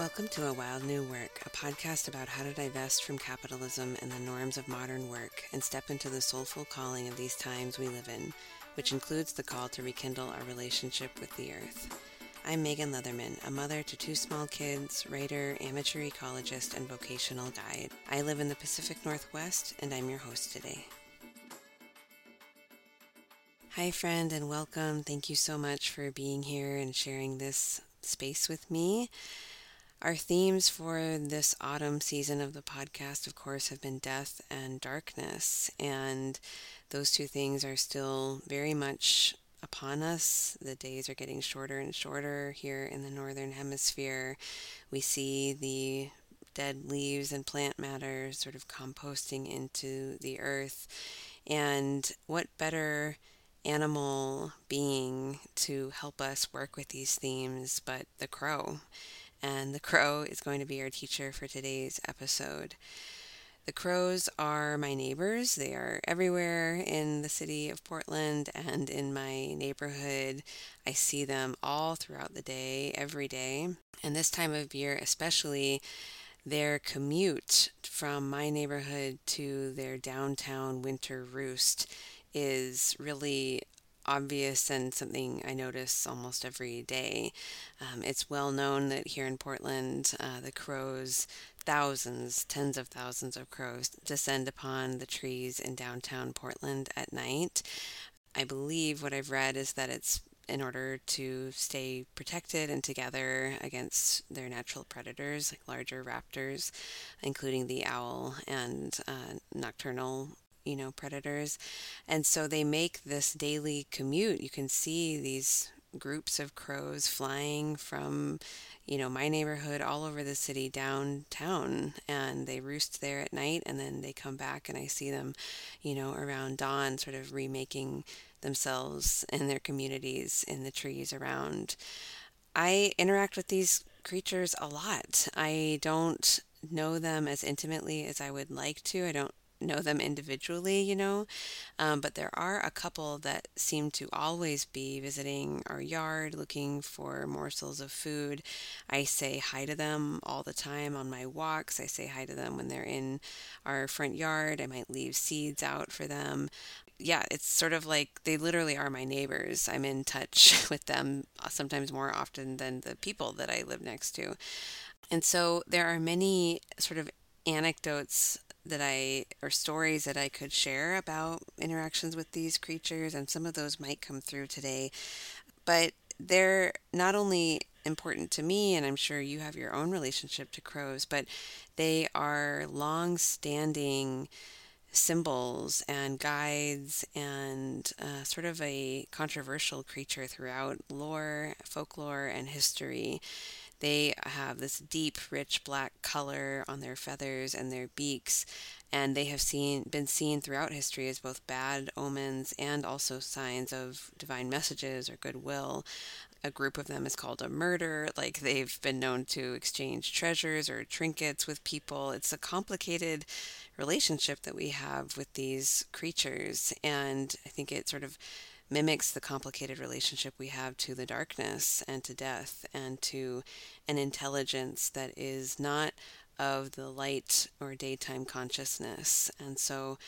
Welcome to A Wild New Work, a podcast about how to divest from capitalism and the norms of modern work and step into the soulful calling of these times we live in, which includes the call to rekindle our relationship with the earth. I'm Megan Leatherman, a mother to two small kids, writer, amateur ecologist, and vocational guide. I live in the Pacific Northwest, and I'm your host today. Hi, friend, and welcome. Thank you so much for being here and sharing this space with me. Our themes for this autumn season of the podcast, of course, have been death and darkness, and those two things are still very much upon us. The days are getting shorter and shorter here in the northern hemisphere. We see the dead leaves and plant matter sort of composting into the earth. And what better animal being to help us work with these themes but the crow? And the crow is going to be our teacher for today's episode. The crows are my neighbors. They are everywhere in the city of Portland and in my neighborhood. I see them all throughout the day, every day. And this time of year, especially, their commute from my neighborhood to their downtown winter roost is really obvious and something I notice almost every day. Um, it's well known that here in Portland, uh, the crows, thousands, tens of thousands of crows, descend upon the trees in downtown Portland at night. I believe what I've read is that it's in order to stay protected and together against their natural predators, like larger raptors, including the owl and uh, nocturnal you know, predators. And so they make this daily commute. You can see these groups of crows flying from, you know, my neighborhood all over the city downtown and they roost there at night and then they come back and I see them, you know, around dawn sort of remaking themselves and their communities in the trees around. I interact with these creatures a lot. I don't know them as intimately as I would like to. I don't know them individually, you know, um, but there are a couple that seem to always be visiting our yard looking for morsels of food. I say hi to them all the time on my walks. I say hi to them when they're in our front yard. I might leave seeds out for them. Yeah, it's sort of like they literally are my neighbors. I'm in touch with them uh, sometimes more often than the people that I live next to. And so there are many sort of anecdotes that I, or stories that I could share about interactions with these creatures, and some of those might come through today. But they're not only important to me, and I'm sure you have your own relationship to crows, but they are long standing symbols and guides and uh, sort of a controversial creature throughout lore, folklore, and history. They have this deep, rich black color on their feathers and their beaks, and they have seen been seen throughout history as both bad omens and also signs of divine messages or goodwill. A group of them is called a murder. Like they've been known to exchange treasures or trinkets with people. It's a complicated relationship that we have with these creatures, and I think it sort of mimics the complicated relationship we have to the darkness and to death and to an intelligence that is not of the light or daytime consciousness. And so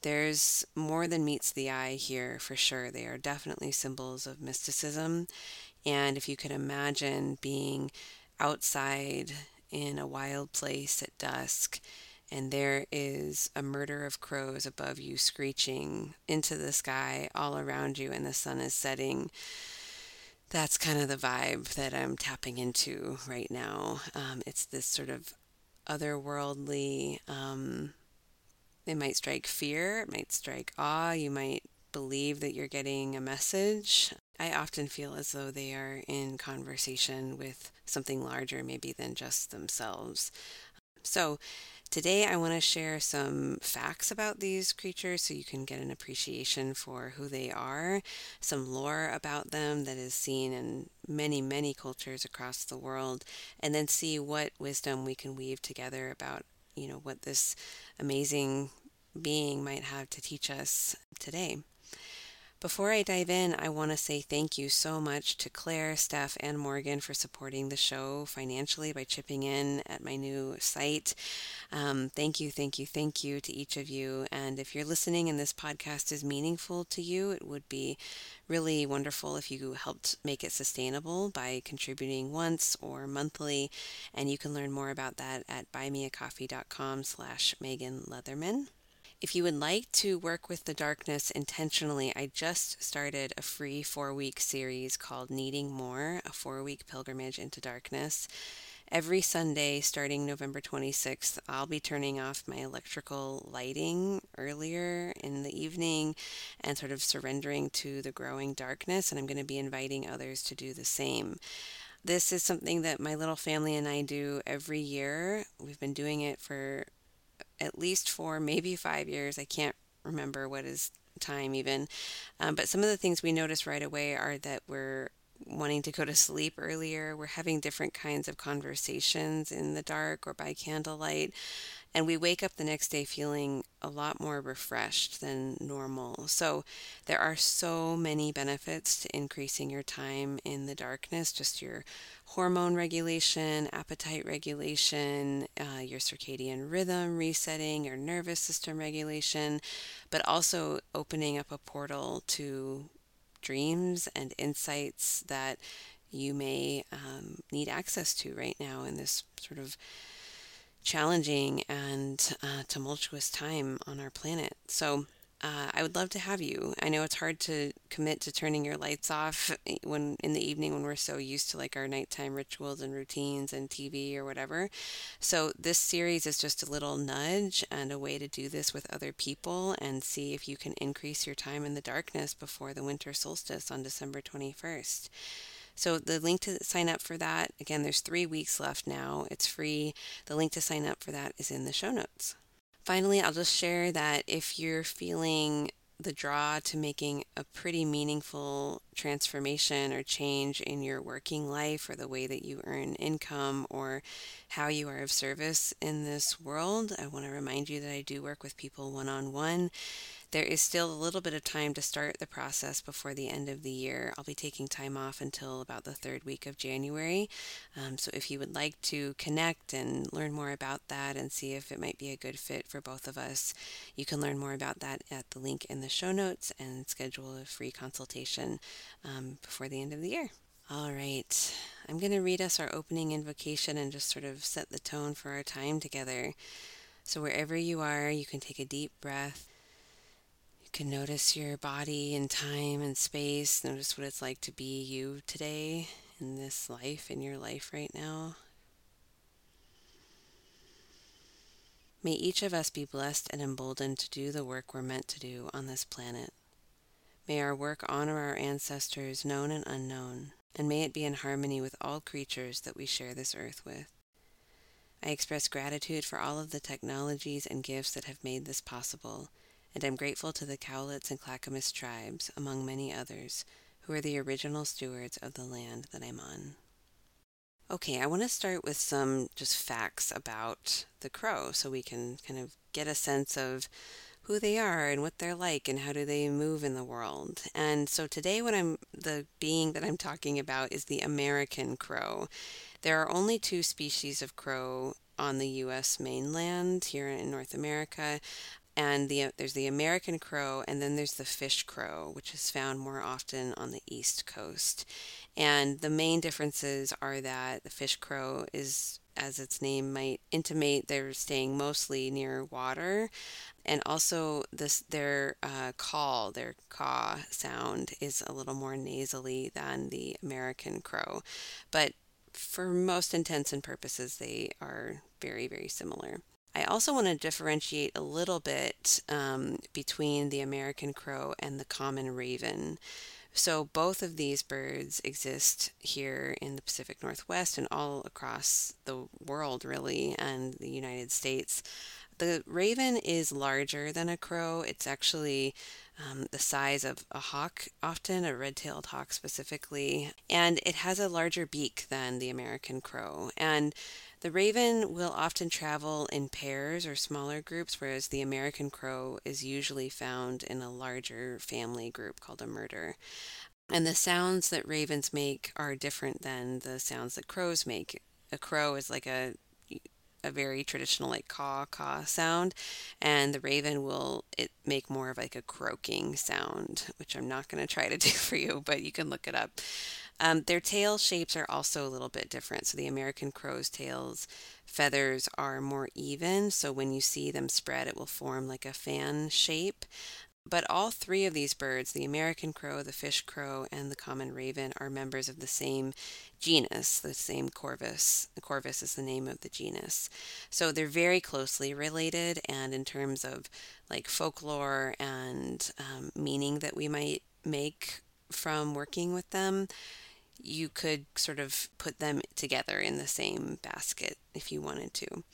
there's more than meets the eye here for sure. They are definitely symbols of mysticism. And if you could imagine being outside in a wild place at dusk and there is a murder of crows above you screeching into the sky all around you, and the sun is setting. That's kind of the vibe that I'm tapping into right now. Um, it's this sort of otherworldly, um, it might strike fear, it might strike awe, you might believe that you're getting a message. I often feel as though they are in conversation with something larger, maybe than just themselves. So, Today, I want to share some facts about these creatures so you can get an appreciation for who they are, some lore about them that is seen in many, many cultures across the world, and then see what wisdom we can weave together about, you know, what this amazing being might have to teach us today. Before I dive in, I want to say thank you so much to Claire, Steph, and Morgan for supporting the show financially by chipping in at my new site. Um, thank you, thank you, thank you to each of you. And if you're listening and this podcast is meaningful to you, it would be really wonderful if you helped make it sustainable by contributing once or monthly. And you can learn more about that at buymeacoffee.com slash Megan Leatherman. If you would like to work with the darkness intentionally, I just started a free four week series called Needing More, a four week pilgrimage into darkness. Every Sunday, starting November 26th, I'll be turning off my electrical lighting earlier in the evening and sort of surrendering to the growing darkness, and I'm going to be inviting others to do the same. This is something that my little family and I do every year. We've been doing it for at least four, maybe five years. I can't remember what is time even. Um, but some of the things we notice right away are that we're wanting to go to sleep earlier. We're having different kinds of conversations in the dark or by candlelight. And we wake up the next day feeling a lot more refreshed than normal. So, there are so many benefits to increasing your time in the darkness just your hormone regulation, appetite regulation, uh, your circadian rhythm resetting, your nervous system regulation, but also opening up a portal to dreams and insights that you may um, need access to right now in this sort of challenging and uh, tumultuous time on our planet. So, uh, I would love to have you. I know it's hard to commit to turning your lights off eh, when in the evening when we're so used to like our nighttime rituals and routines and TV or whatever. So this series is just a little nudge and a way to do this with other people and see if you can increase your time in the darkness before the winter solstice on December 21st. So the link to sign up for that, again, there's three weeks left now. It's free. The link to sign up for that is in the show notes. Finally, I'll just share that if you're feeling the draw to making a pretty meaningful transformation or change in your working life or the way that you earn income or how you are of service in this world, I want to remind you that I do work with people one on one there is still a little bit of time to start the process before the end of the year. I'll be taking time off until about the third week of January. Um, so if you would like to connect and learn more about that and see if it might be a good fit for both of us, you can learn more about that at the link in the show notes and schedule a free consultation um, before the end of the year. All right, I'm going to read us our opening invocation and just sort of set the tone for our time together. So, wherever you are, you can take a deep breath can notice your body and time and space. Notice what it's like to be you today in this life, in your life right now. May each of us be blessed and emboldened to do the work we're meant to do on this planet. May our work honor our ancestors, known and unknown, and may it be in harmony with all creatures that we share this earth with. I express gratitude for all of the technologies and gifts that have made this possible and I'm grateful to the Cowlitz and Clackamas tribes, among many others, who are the original stewards of the land that I'm on. Okay, I want to start with some just facts about the crow so we can kind of get a sense of who they are and what they're like and how do they move in the world. And so today what I'm the being that I'm talking about is the American crow. There are only two species of crow on the US mainland here in North America and the there's the American crow and then there's the fish crow which is found more often on the east coast. And the main differences are that the fish crow is as its name might intimate they're staying mostly near water. And also this their uh, call their caw sound is a little more nasally than the American crow. But for most intents and purposes they are very very similar I also want to differentiate a little bit um, between the American crow and the common raven. So, both of these birds exist here in the Pacific Northwest and all across the world, really, and the United States. The raven is larger than a crow. It's actually um, the size of a hawk, often a red tailed hawk specifically, and it has a larger beak than the American crow. And The raven will often travel in pairs or smaller groups, whereas the American crow is usually found in a larger family group called a murder. And the sounds that ravens make are different than the sounds that crows make. A crow is like a a very traditional like caw caw sound and the raven will it make more of like a croaking sound which i'm not going to try to do for you but you can look it up um, their tail shapes are also a little bit different so the american crow's tails feathers are more even so when you see them spread it will form like a fan shape but all three of these birds, the American crow, the fish crow, and the common raven, are members of the same genus, the same Corvus. Corvus is the name of the genus. So they're very closely related, and in terms of like folklore and um, meaning that we might make from working with them, you could sort of put them together in the same basket if you wanted to.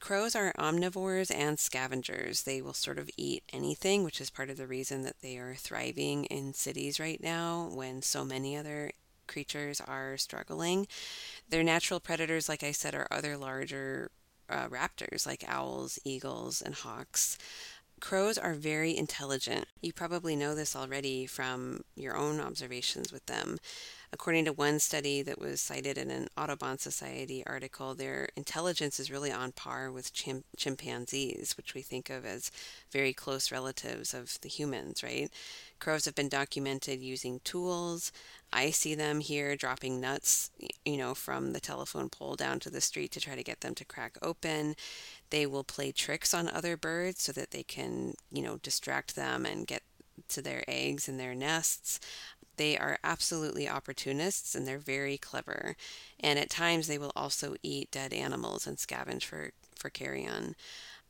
Crows are omnivores and scavengers. They will sort of eat anything, which is part of the reason that they are thriving in cities right now when so many other creatures are struggling. Their natural predators, like I said, are other larger uh, raptors like owls, eagles, and hawks. Crows are very intelligent. You probably know this already from your own observations with them. According to one study that was cited in an Audubon Society article, their intelligence is really on par with chim- chimpanzees, which we think of as very close relatives of the humans, right? Crows have been documented using tools. I see them here dropping nuts, you know, from the telephone pole down to the street to try to get them to crack open. They will play tricks on other birds so that they can, you know, distract them and get to their eggs and their nests. They are absolutely opportunists and they're very clever. And at times they will also eat dead animals and scavenge for, for carrion.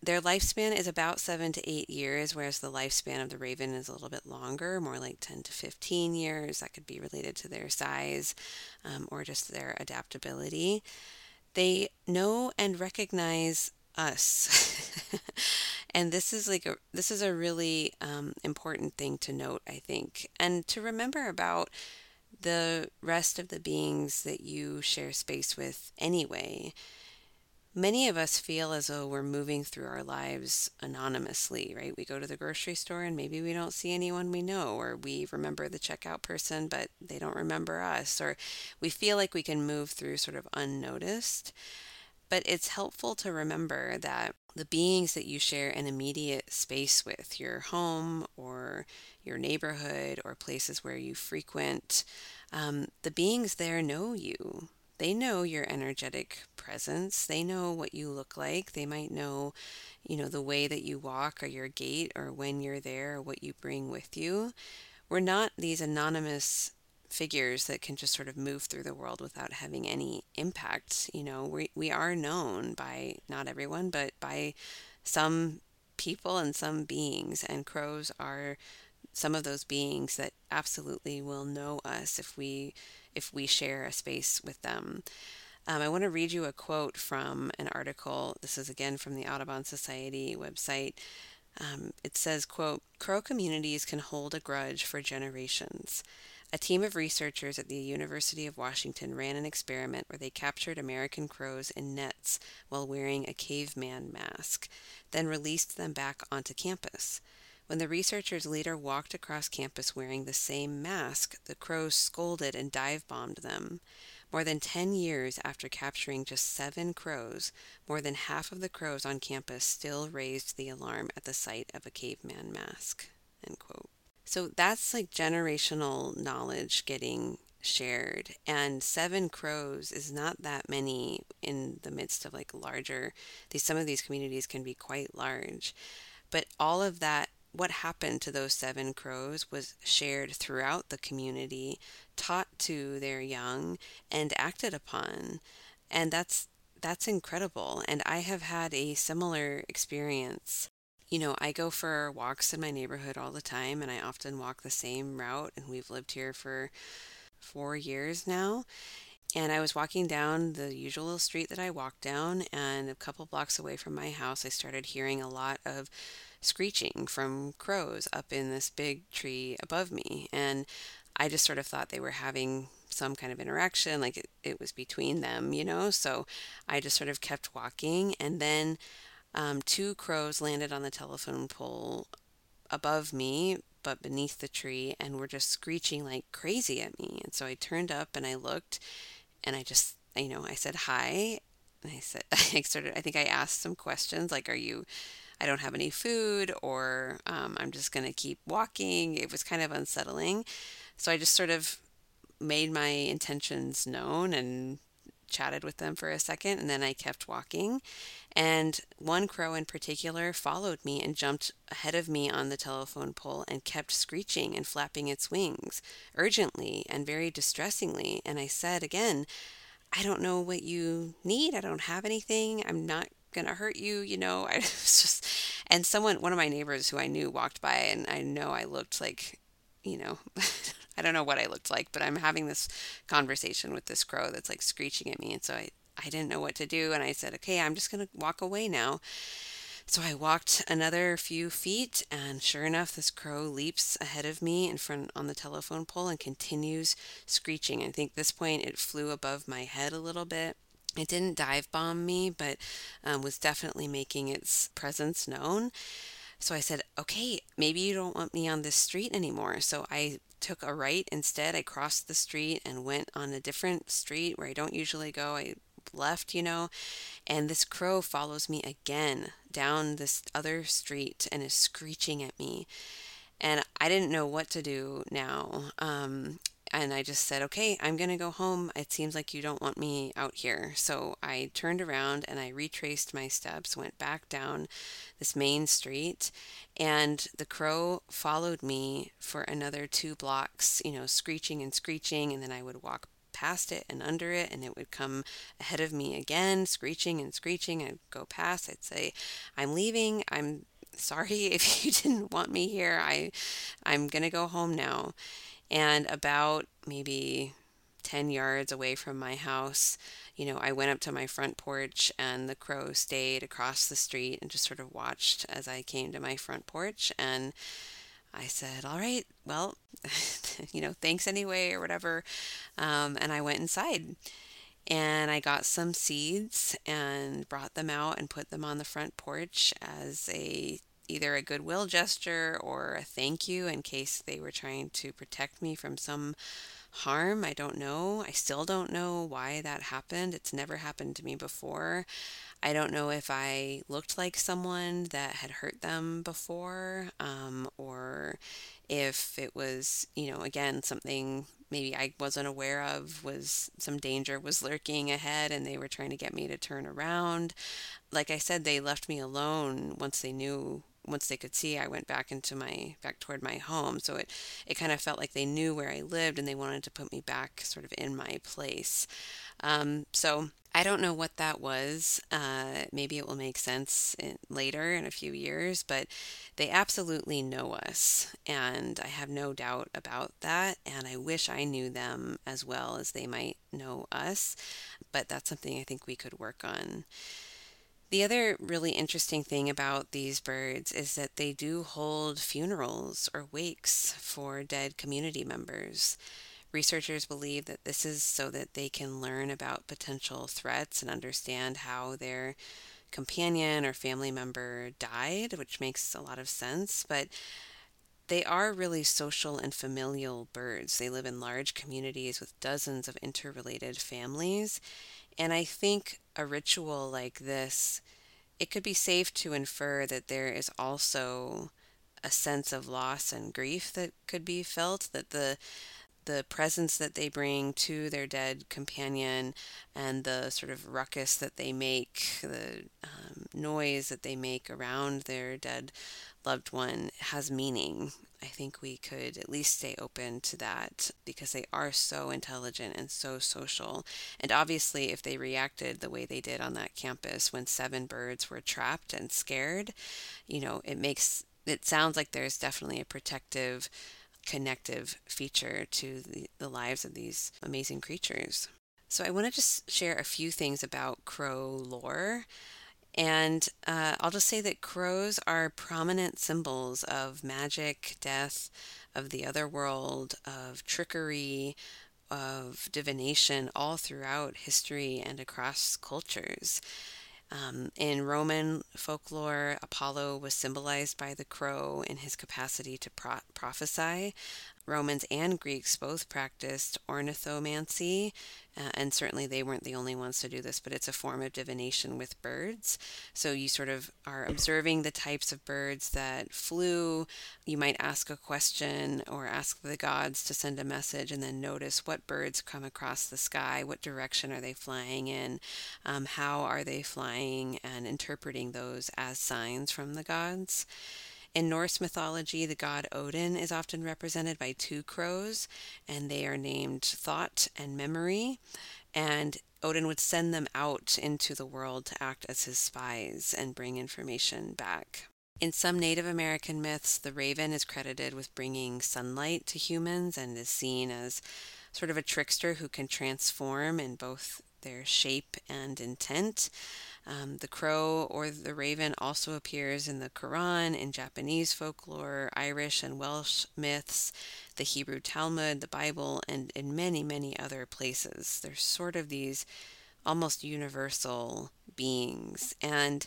Their lifespan is about seven to eight years, whereas the lifespan of the raven is a little bit longer, more like 10 to 15 years. That could be related to their size um, or just their adaptability. They know and recognize us. and this is like a this is a really um, important thing to note, I think, and to remember about the rest of the beings that you share space with anyway. Many of us feel as though we're moving through our lives anonymously, right? We go to the grocery store and maybe we don't see anyone we know, or we remember the checkout person, but they don't remember us, or we feel like we can move through sort of unnoticed. But it's helpful to remember that the beings that you share an immediate space with, your home or your neighborhood or places where you frequent, um, the beings there know you. They know your energetic presence. They know what you look like. They might know, you know, the way that you walk or your gait or when you're there or what you bring with you. We're not these anonymous figures that can just sort of move through the world without having any impact. You know, we, we are known by not everyone, but by some people and some beings, and crows are some of those beings that absolutely will know us if we if we share a space with them. Um, I want to read you a quote from an article. This is again from the Audubon Society website. Um, it says, quote, Crow communities can hold a grudge for generations. A team of researchers at the University of Washington ran an experiment where they captured American crows in nets while wearing a caveman mask, then released them back onto campus. When the researchers later walked across campus wearing the same mask, the crows scolded and dive bombed them. More than 10 years after capturing just seven crows, more than half of the crows on campus still raised the alarm at the sight of a caveman mask. End quote. So that's like generational knowledge getting shared. And seven crows is not that many in the midst of like larger, these, some of these communities can be quite large. But all of that, what happened to those seven crows was shared throughout the community, taught to their young, and acted upon. And that's that's incredible. And I have had a similar experience you know, I go for walks in my neighborhood all the time, and I often walk the same route, and we've lived here for four years now. And I was walking down the usual street that I walk down, and a couple blocks away from my house, I started hearing a lot of screeching from crows up in this big tree above me. And I just sort of thought they were having some kind of interaction, like it, it was between them, you know? So I just sort of kept walking. And then um, two crows landed on the telephone pole above me, but beneath the tree, and were just screeching like crazy at me. And so I turned up and I looked and I just, you know, I said hi. And I said, I of, I think I asked some questions like, are you, I don't have any food, or um, I'm just going to keep walking. It was kind of unsettling. So I just sort of made my intentions known and chatted with them for a second, and then I kept walking. And one crow in particular followed me and jumped ahead of me on the telephone pole and kept screeching and flapping its wings urgently and very distressingly. And I said again, I don't know what you need. I don't have anything. I'm not going to hurt you. You know, I was just, and someone, one of my neighbors who I knew walked by, and I know I looked like, you know, I don't know what I looked like, but I'm having this conversation with this crow that's like screeching at me. And so I, I didn't know what to do. And I said, okay, I'm just going to walk away now. So I walked another few feet, and sure enough, this crow leaps ahead of me in front on the telephone pole and continues screeching. I think this point it flew above my head a little bit. It didn't dive bomb me, but um, was definitely making its presence known. So I said, okay, maybe you don't want me on this street anymore. So I took a right instead. I crossed the street and went on a different street where I don't usually go. I left, you know, and this crow follows me again down this other street and is screeching at me. And I didn't know what to do now. Um, and I just said, okay, I'm going to go home. It seems like you don't want me out here. So I turned around and I retraced my steps, went back down this main street, and the crow followed me for another two blocks, you know, screeching and screeching. And then I would walk past it and under it, and it would come ahead of me again, screeching and screeching. I'd go past, I'd say, I'm leaving. I'm sorry if you didn't want me here. I I'm going to go home now and about maybe 10 yards away from my house, you know, I went up to my front porch and the crow stayed across the street and just sort of watched as I came to my front porch. And I said, All right, well, you know, thanks anyway, or whatever. Um, and I went inside and I got some seeds and brought them out and put them on the front porch as a either a goodwill gesture or a thank you in case they were trying to protect me from some harm. I don't know. I still don't know why that happened. It's never happened to me before. I don't know if I looked like someone that had hurt them before, um, or if it was, you know, again, something maybe I wasn't aware of was some danger was lurking ahead and they were trying to get me to turn around. Like I said, they left me alone once they knew once they could see I went back into my back toward my home. So it it kind of felt like they knew where I lived and they wanted to put me back sort of in my place. Um, so I don't know what that was. Uh, maybe it will make sense in, later in a few years, but they absolutely know us, and I have no doubt about that. And I wish I knew them as well as they might know us, but that's something I think we could work on. The other really interesting thing about these birds is that they do hold funerals or wakes for dead community members. Researchers believe that this is so that they can learn about potential threats and understand how their companion or family member died, which makes a lot of sense. But they are really social and familial birds. They live in large communities with dozens of interrelated families. And I think a ritual like this, it could be safe to infer that there is also a sense of loss and grief that could be felt, that the the presence that they bring to their dead companion and the sort of ruckus that they make, the um, noise that they make around their dead loved one has meaning. I think we could at least stay open to that because they are so intelligent and so social. And obviously, if they reacted the way they did on that campus when seven birds were trapped and scared, you know, it makes it sounds like there's definitely a protective, connective feature to the, the lives of these amazing creatures. So, I want to just share a few things about crow lore. And uh, I'll just say that crows are prominent symbols of magic, death, of the other world, of trickery, of divination all throughout history and across cultures. Um, in Roman folklore, Apollo was symbolized by the crow in his capacity to pro- prophesy. Romans and Greeks both practiced ornithomancy, uh, and certainly they weren't the only ones to do this, but it's a form of divination with birds. So you sort of are observing the types of birds that flew. You might ask a question or ask the gods to send a message, and then notice what birds come across the sky, what direction are they flying in, um, how are they flying, and interpreting those as signs from the gods. In Norse mythology, the god Odin is often represented by two crows, and they are named Thought and Memory. And Odin would send them out into the world to act as his spies and bring information back. In some Native American myths, the raven is credited with bringing sunlight to humans and is seen as sort of a trickster who can transform in both their shape and intent. Um, the crow or the raven also appears in the Quran, in Japanese folklore, Irish and Welsh myths, the Hebrew Talmud, the Bible, and in many, many other places. They're sort of these almost universal beings. And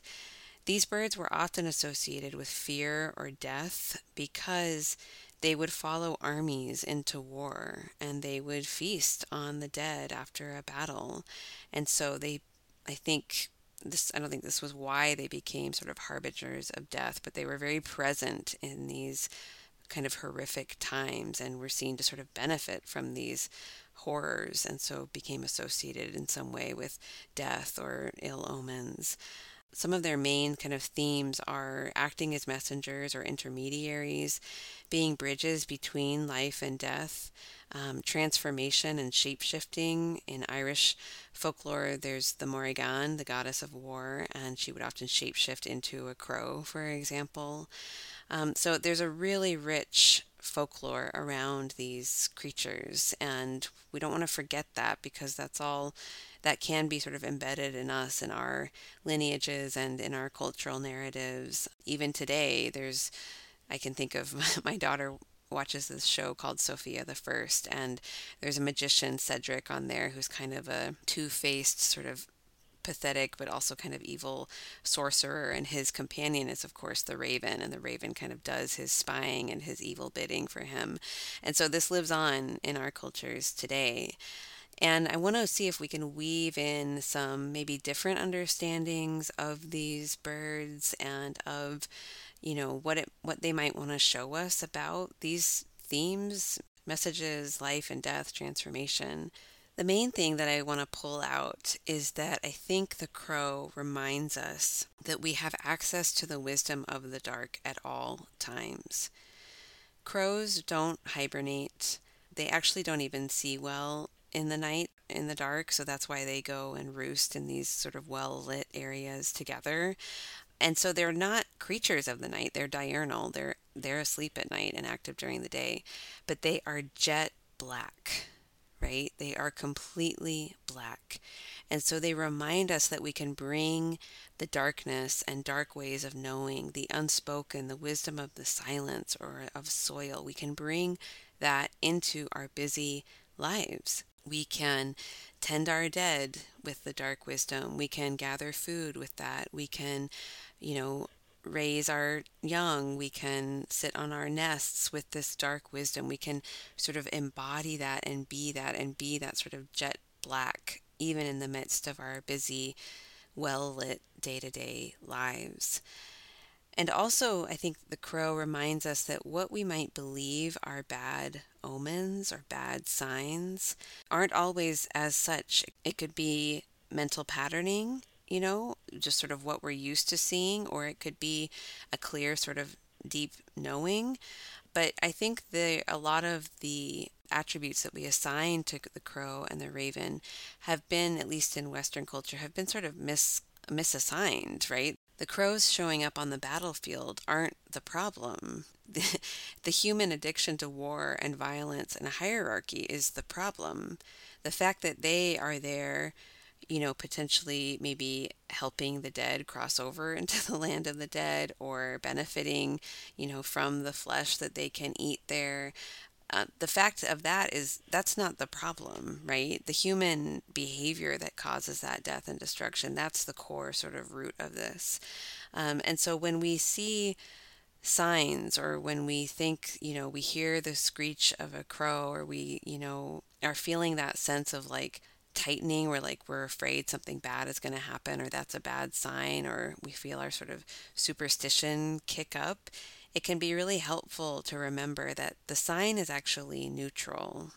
these birds were often associated with fear or death because they would follow armies into war and they would feast on the dead after a battle. And so they, I think, this I don't think this was why they became sort of harbingers of death, but they were very present in these kind of horrific times and were seen to sort of benefit from these horrors and so became associated in some way with death or ill omens. Some of their main kind of themes are acting as messengers or intermediaries, being bridges between life and death, um, transformation and shapeshifting. In Irish folklore, there's the Morrigan, the goddess of war, and she would often shapeshift into a crow, for example. Um, so there's a really rich folklore around these creatures, and we don't want to forget that because that's all that can be sort of embedded in us, in our lineages, and in our cultural narratives. Even today, there's I can think of my daughter watches this show called Sofia the First, and there's a magician, Cedric, on there who's kind of a two faced, sort of pathetic but also kind of evil sorcerer and his companion is of course the raven and the raven kind of does his spying and his evil bidding for him and so this lives on in our cultures today and I want to see if we can weave in some maybe different understandings of these birds and of you know what it what they might want to show us about these themes messages life and death transformation the main thing that I want to pull out is that I think the crow reminds us that we have access to the wisdom of the dark at all times. Crows don't hibernate. They actually don't even see well in the night in the dark, so that's why they go and roost in these sort of well lit areas together. And so they're not creatures of the night they're diurnal they're they're asleep at night and active during the day but they are jet black right? They are completely black. And so they remind us that we can bring the darkness and dark ways of knowing the unspoken the wisdom of the silence or of soil. We can bring that into our busy lives we can tend our dead with the dark wisdom we can gather food with that we can you know, raise our young. We can sit on our nests with this dark wisdom. We can sort of embody that and be that and be that sort of jet black, even in the midst of our busy, well lit day to day lives. And also, I think the crow reminds us that what we might believe are bad omens or bad signs aren't always as such. It could be mental patterning you know, just sort of what we're used to seeing, or it could be a clear sort of deep knowing. But I think the a lot of the attributes that we assign to the crow and the raven have been, at least in Western culture, have been sort of mis misassigned, right? The crows showing up on the battlefield aren't the problem. The, human addiction to war and violence and hierarchy is the problem. The fact that they are there you know, potentially maybe helping the dead cross over into the land of the dead or benefiting, you know, from the flesh that they can eat there. Uh, the fact of that is that's not the problem, right? The human behavior that causes that death and destruction, that's the core sort of root of this. Um, and so when we see signs or when we think, you know, we hear the screech of a crow or we, you know, are feeling that sense of like tightening where like we're afraid something bad is going to happen or that's a bad sign or we feel our sort of superstition kick up, it can be really helpful to remember that the sign is actually neutral,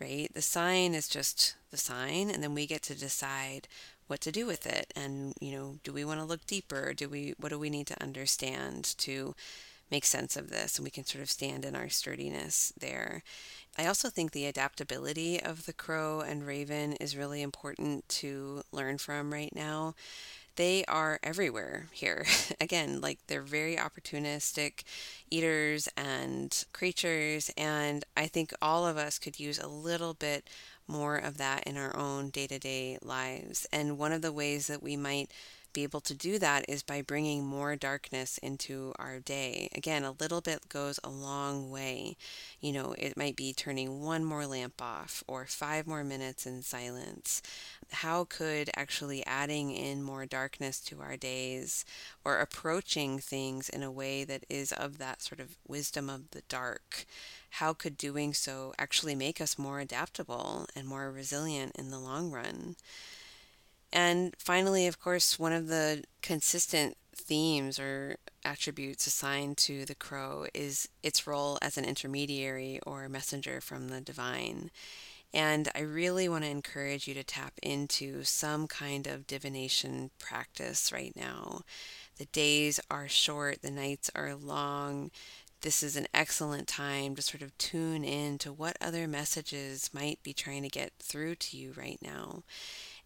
right? The sign is just the sign, and then we get to decide what to do with it. And, you know, do we want to look deeper? Do we, what do we need to understand to make sense of this? And we can sort of stand in our sturdiness there. I also think the adaptability of the crow and raven is really important to learn from right now they are everywhere here. Again, like they're very opportunistic eaters and creatures, and I think all of us could use a little bit more of that in our own day to day lives. And one of the ways that we might be able to do that is by bringing more darkness into our day. Again, a little bit goes a long way. You know, it might be turning one more lamp off or five more minutes in silence. How could actually adding in more darkness to our days or approaching things in a way that is of that sort of wisdom of the dark? How could doing so actually make us more adaptable and more resilient in the long run? And finally, of course, one of the consistent themes or attributes assigned to the crow is its role as an intermediary or messenger from the divine. And I really want to encourage you to tap into some kind of divination practice right now. The days are short, the nights are long. This is an excellent time to sort of tune in to what other messages might be trying to get through to you right now.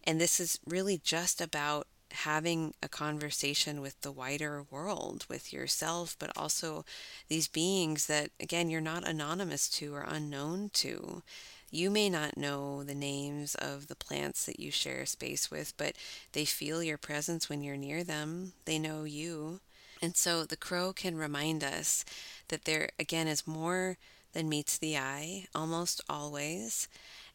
And this is really just about having a conversation with the wider world, with yourself, but also these beings that, again, you're not anonymous to or unknown to. You may not know the names of the plants that you share space with, but they feel your presence when you're near them. They know you. And so the crow can remind us that there, again, is more than meets the eye almost always,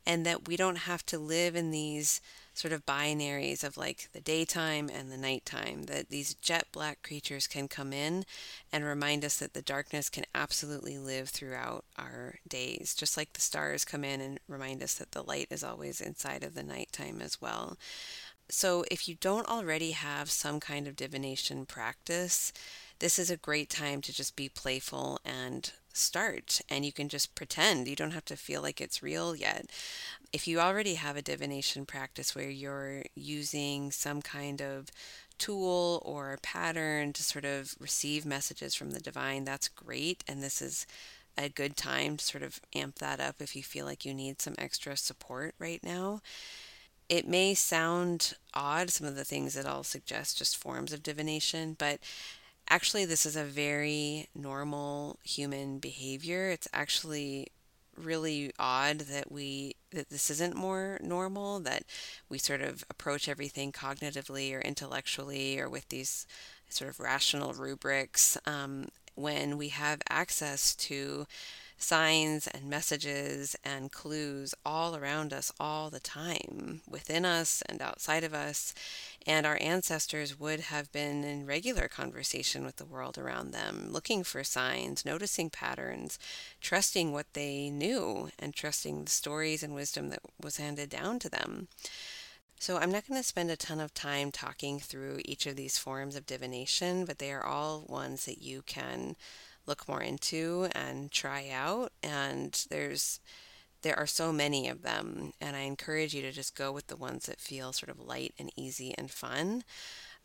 and that we don't have to live in these sort of binaries of like the daytime and the nighttime, that these jet black creatures can come in and remind us that the darkness can absolutely live throughout our days, just like the stars come in and remind us that the light is always inside of the nighttime as well. So, if you don't already have some kind of divination practice, this is a great time to just be playful and start and you can just pretend. You don't have to feel like it's real yet. If you already have a divination practice where you're using some kind of tool or pattern to sort of receive messages from the divine, that's great. And this is a good time to sort of amp that up if you feel like you need some extra support right now. It may sound odd, some of the things that I'll suggest, just forms of divination, but actually this is a very normal human behavior. It's actually really odd that we that this isn't more normal that we sort of approach everything cognitively or intellectually or with these sort of rational rubrics um, when we have access to signs and messages and clues all around us all the time, within us and outside of us. And our ancestors would have been in regular conversation with the world around them, looking for signs, noticing patterns, trusting what they knew, and trusting the stories and wisdom that was handed down to them. So, I'm not going to spend a ton of time talking through each of these forms of divination, but they are all ones that you can look more into and try out. And there's there are so many of them, and I encourage you to just go with the ones that feel sort of light and easy and fun.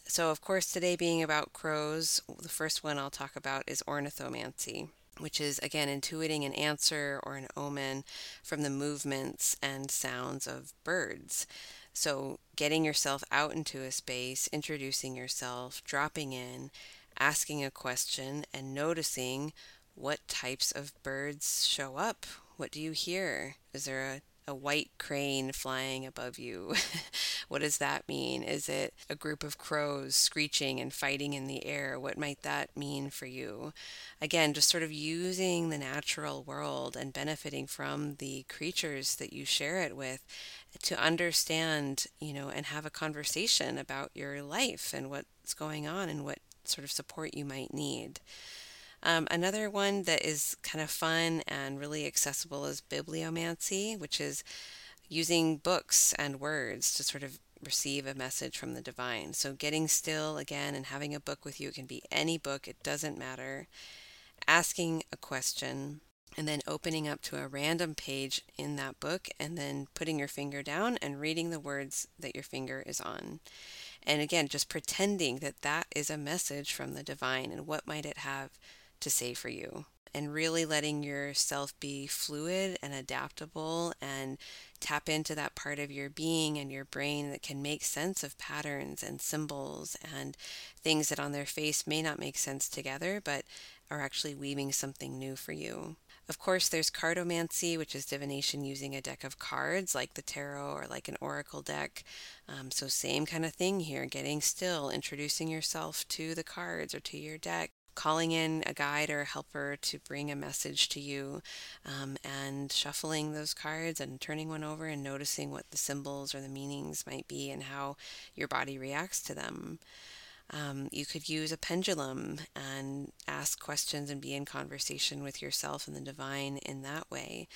So, of course, today being about crows, the first one I'll talk about is ornithomancy, which is again intuiting an answer or an omen from the movements and sounds of birds. So, getting yourself out into a space, introducing yourself, dropping in, asking a question and noticing what types of birds show up. What do you hear? Is there a, a white crane flying above you? what does that mean? Is it a group of crows screeching and fighting in the air? What might that mean for you? Again, just sort of using the natural world and benefiting from the creatures that you share it with to understand, you know, and have a conversation about your life and what's going on and what sort of support you might need. Um, another one that is kind of fun and really accessible is bibliomancy, which is using books and words to sort of receive a message from the divine. So, getting still again and having a book with you, it can be any book, it doesn't matter. Asking a question and then opening up to a random page in that book and then putting your finger down and reading the words that your finger is on. And again, just pretending that that is a message from the divine and what might it have to say for you and really letting yourself be fluid and adaptable and tap into that part of your being and your brain that can make sense of patterns and symbols and things that on their face may not make sense together but are actually weaving something new for you. Of course, there's cartomancy, which is divination using a deck of cards like the tarot or like an oracle deck. Um, so, same kind of thing here getting still, introducing yourself to the cards or to your deck, calling in a guide or a helper to bring a message to you um, and shuffling those cards and turning one over and noticing what the symbols or the meanings might be and how your body reacts to them. Um, you could use a pendulum and ask questions and be in conversation with yourself and the divine in that way.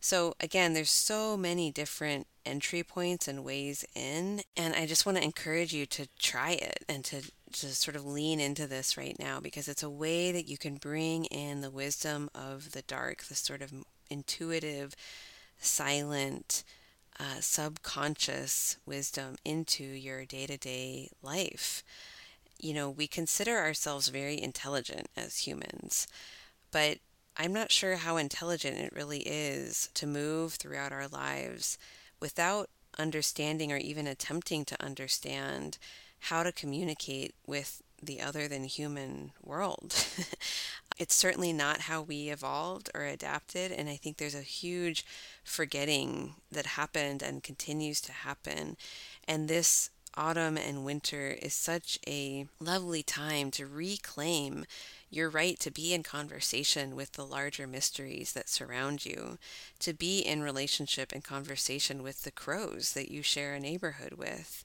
So, again, there's so many different entry points and ways in, and I just want to encourage you to try it and to to sort of lean into this right now because it's a way that you can bring in the wisdom of the dark, the sort of intuitive, silent, uh, subconscious wisdom into your day to day life. You know, we consider ourselves very intelligent as humans, but I'm not sure how intelligent it really is to move throughout our lives without understanding or even attempting to understand how to communicate with the other than human world. it's certainly not how we evolved or adapted, and I think there's a huge forgetting that happened and continues to happen. And this autumn and winter is such a lovely time to reclaim your right to be in conversation with the larger mysteries that surround you, to be in relationship and conversation with the crows that you share a neighborhood with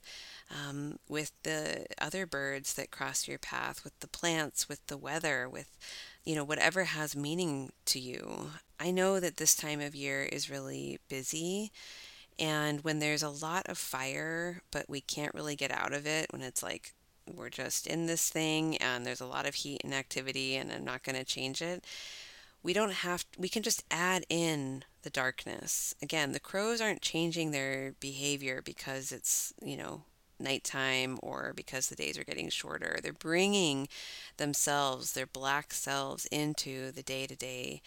um, with the other birds that cross your path, with the plants, with the weather, with you know whatever has meaning to you. I know that this time of year is really busy. And when there's a lot of fire, but we can't really get out of it, when it's like we're just in this thing and there's a lot of heat and activity and I'm not going to change it, we don't have, we can just add in the darkness. Again, the crows aren't changing their behavior because it's, you know, nighttime or because the days are getting shorter. They're bringing themselves, their black selves, into the day to day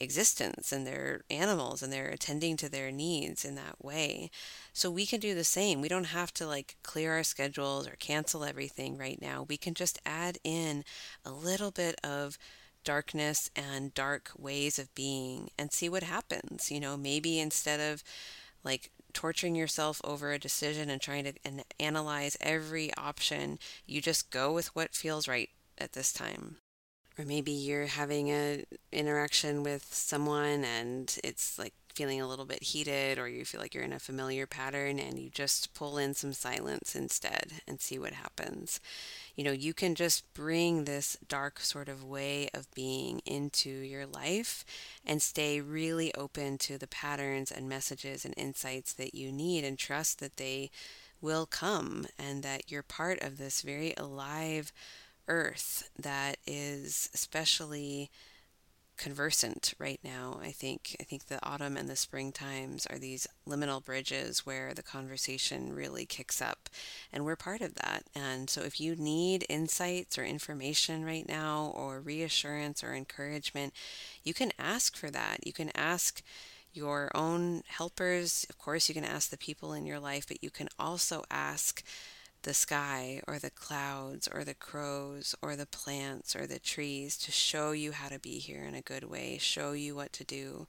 existence and their animals and they're attending to their needs in that way. So we can do the same. We don't have to like clear our schedules or cancel everything right now. We can just add in a little bit of darkness and dark ways of being and see what happens. You know, maybe instead of like torturing yourself over a decision and trying to analyze every option. You just go with what feels right at this time. Or maybe you're having a interaction with someone and it's like feeling a little bit heated or you feel like you're in a familiar pattern and you just pull in some silence instead and see what happens. You know, you can just bring this dark sort of way of being into your life and stay really open to the patterns and messages and insights that you need and trust that they will come and that you're part of this very alive earth that is especially conversant right now. I think I think the autumn and the spring times are these liminal bridges where the conversation really kicks up and we're part of that. And so if you need insights or information right now or reassurance or encouragement, you can ask for that. You can ask your own helpers. Of course, you can ask the people in your life, but you can also ask the sky or the clouds or the crows or the plants or the trees to show you how to be here in a good way, show you what to do.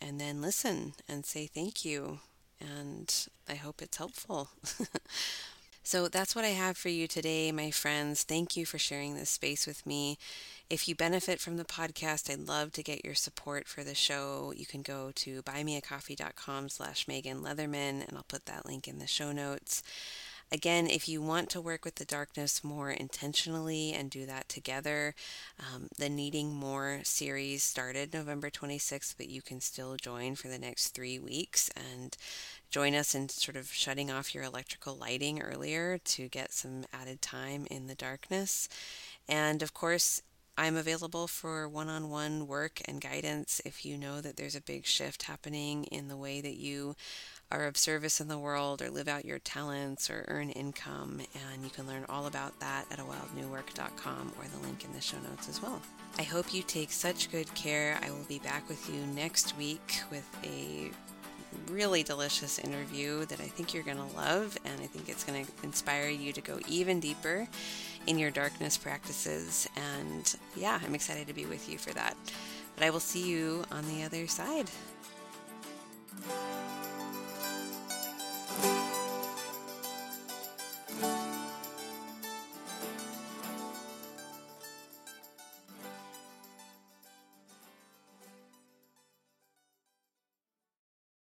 and then listen and say thank you. And I hope it's helpful. So that's what I have for you today, my friends. Thank you for sharing this space with me. If you benefit from the podcast, I'd love to get your support for the show. You can go to buymeacoffee.com slash Megan Leatherman, and I'll put that link in the show notes. Again, if you want to work with the darkness more intentionally and do that together, um, the Needing More series started November 26th, but you can still join for the next three weeks and join us in sort of shutting off your electrical lighting earlier to get some added time in the darkness. And of course, I'm available for one on one work and guidance if you know that there's a big shift happening in the way that you are of service in the world or live out your talents or earn income. And you can learn all about that at a awildnewwork.com or the link in the show notes as well. I hope you take such good care. I will be back with you next week with a really delicious interview that I think you're going to love, and I think it's going to inspire you to go even deeper in your darkness practices. And yeah, I'm excited to be with you for that. But I will see you on the other side. Bye.